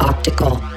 Optical.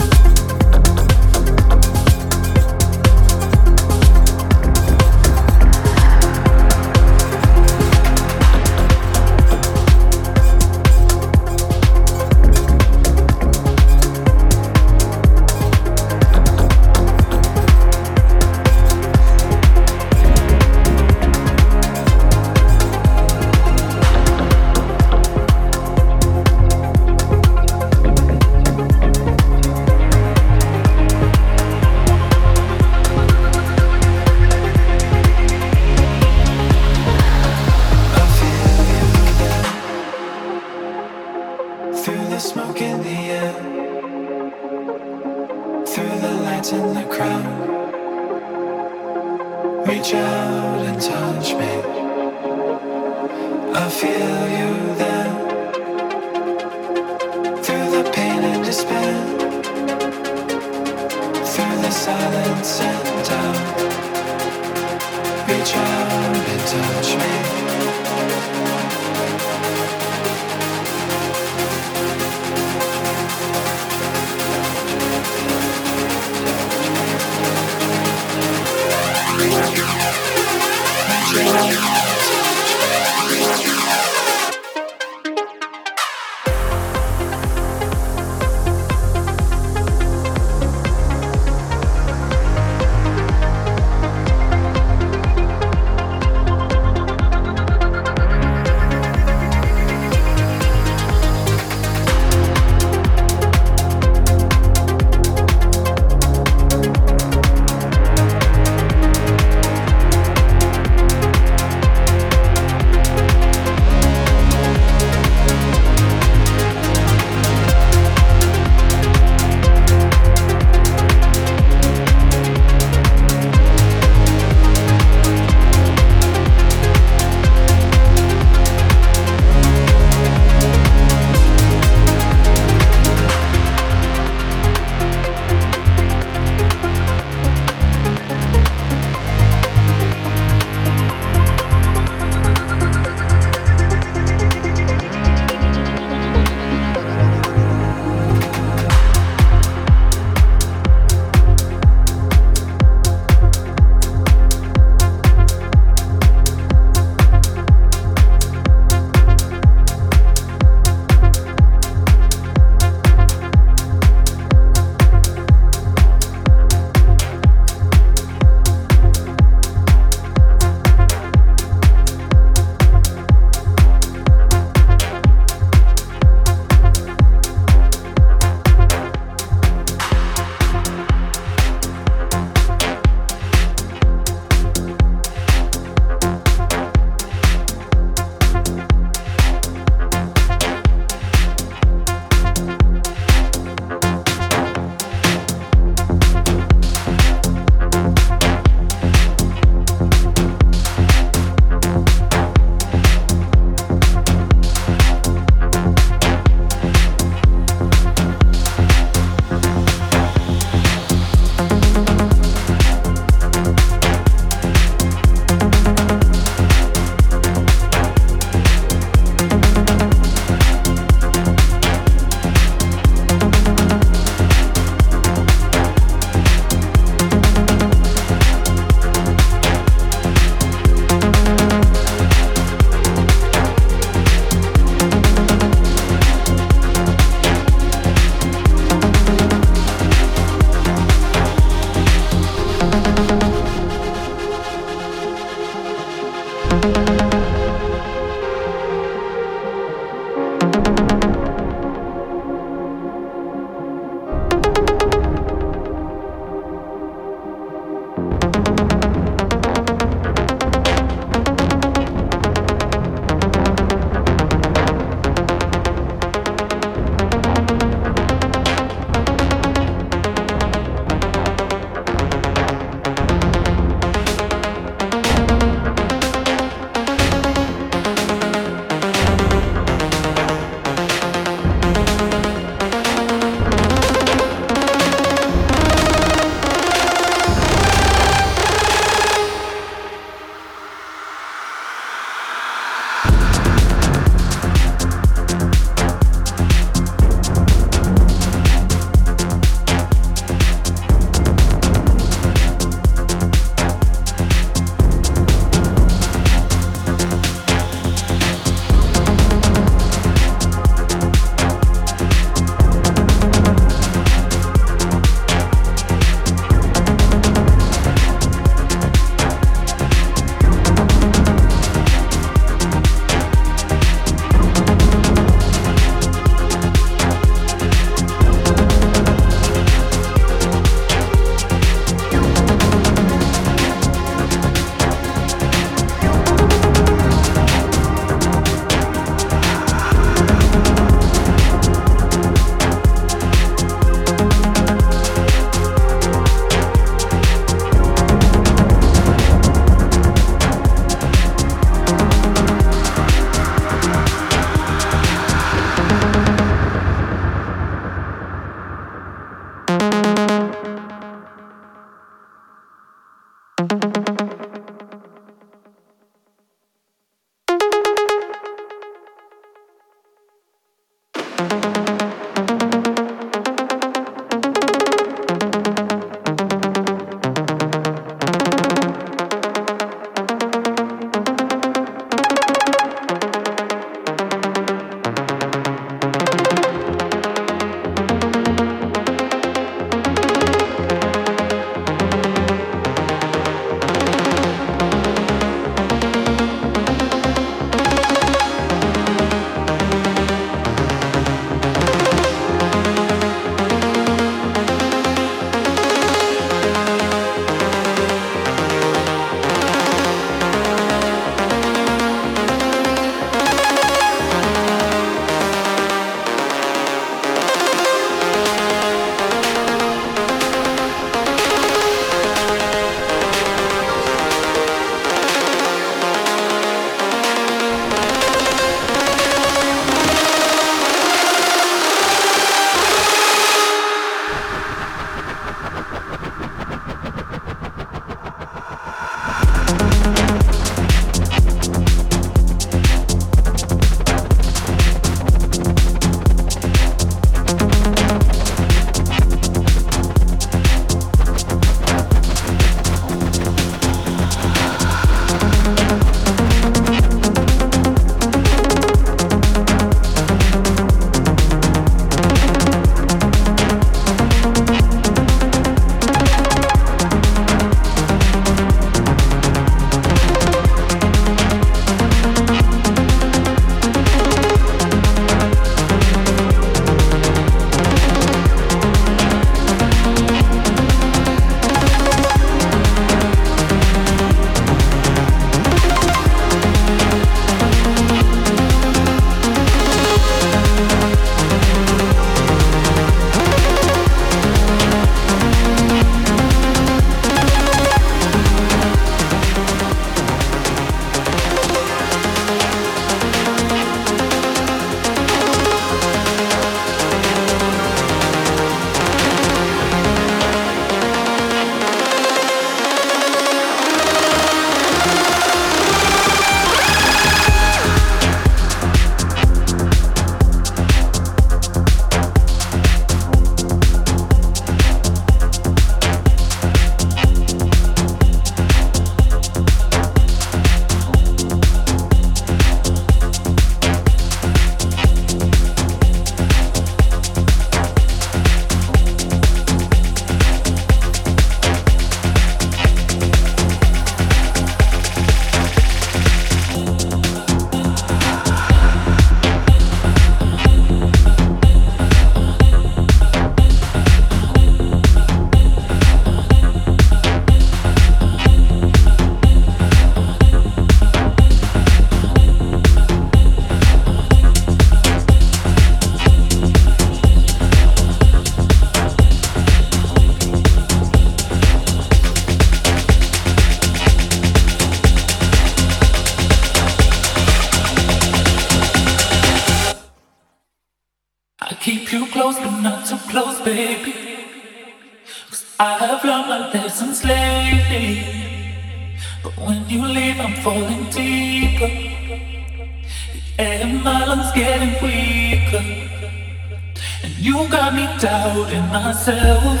Myself.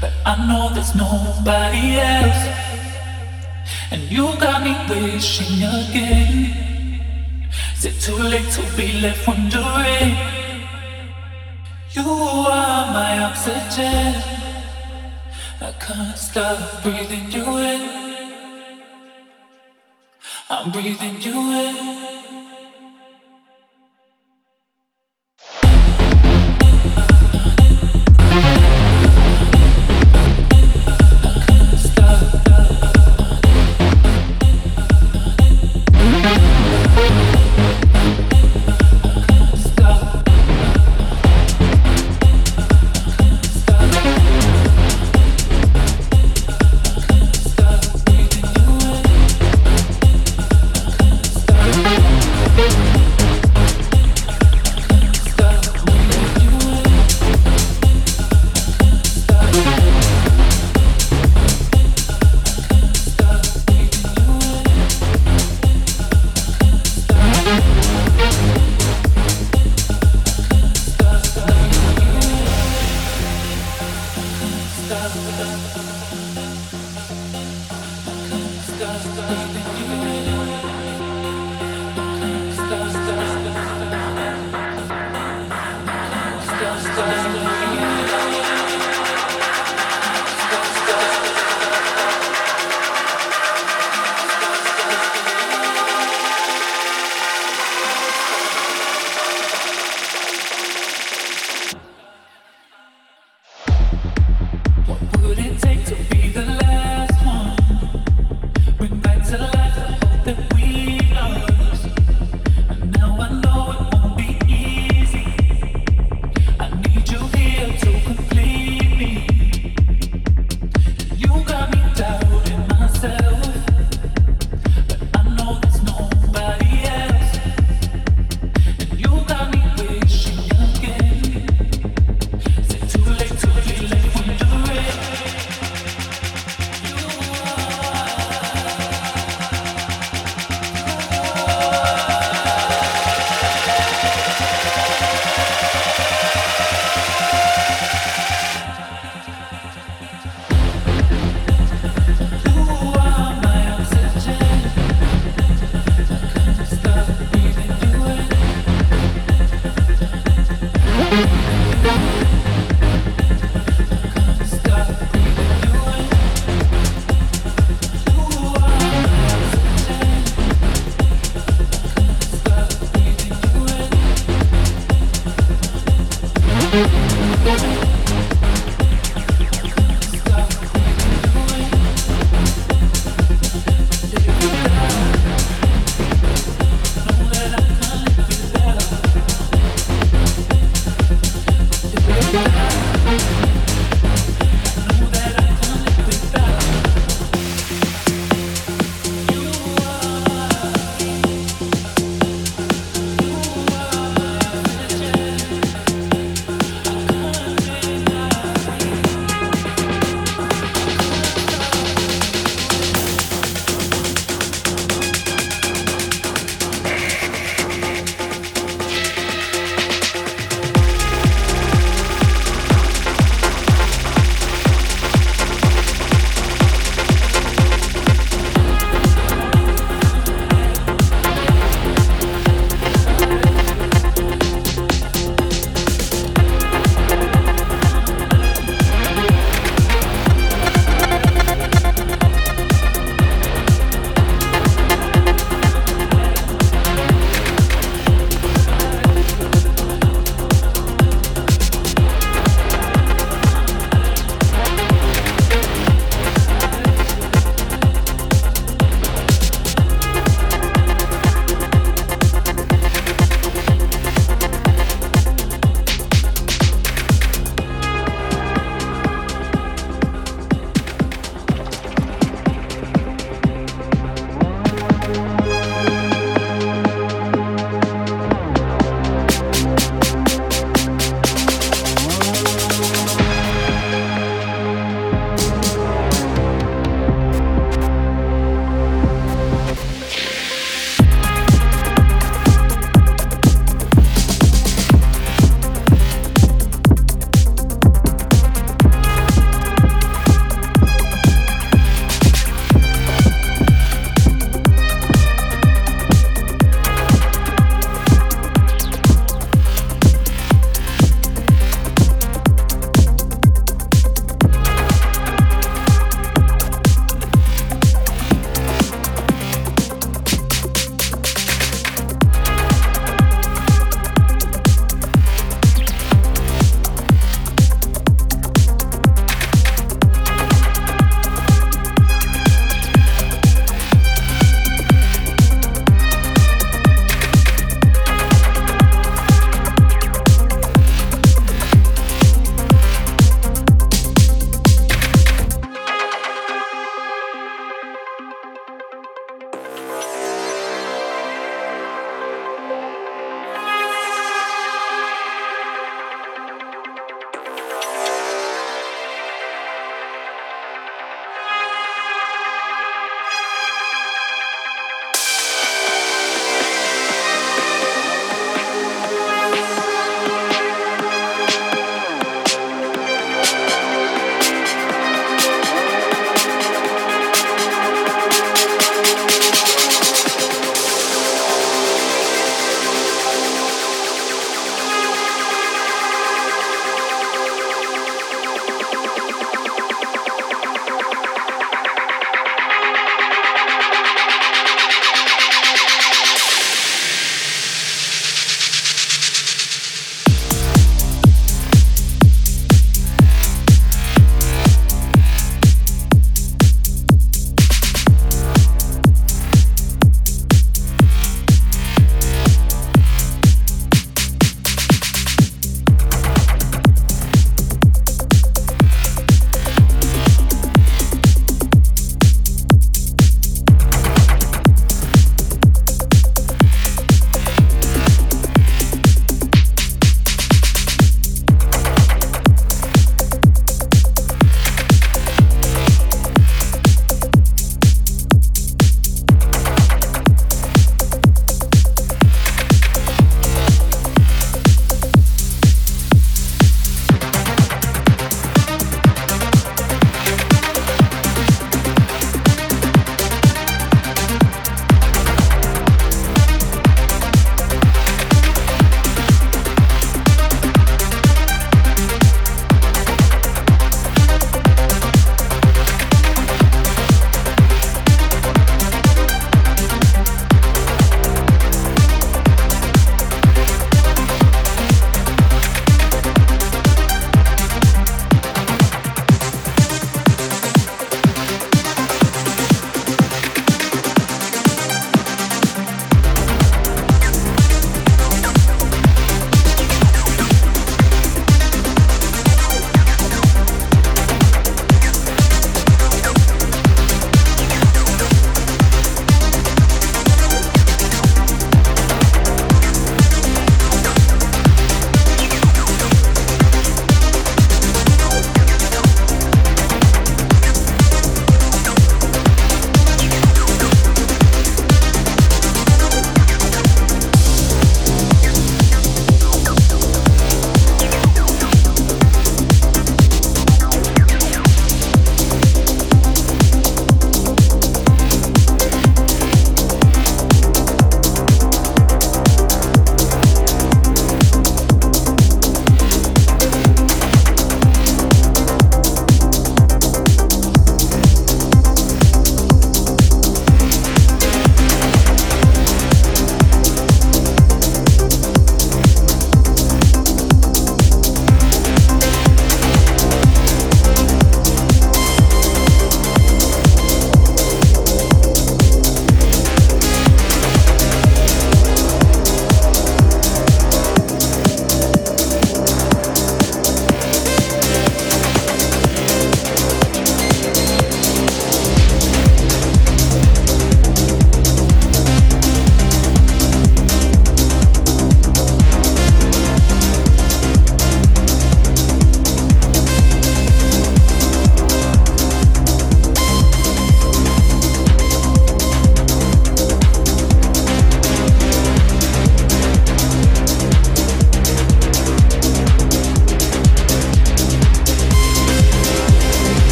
But I know there's nobody else. And you got me wishing again. Is it too late to be left wondering? You are my oxygen. I can't stop breathing you in. I'm breathing you in.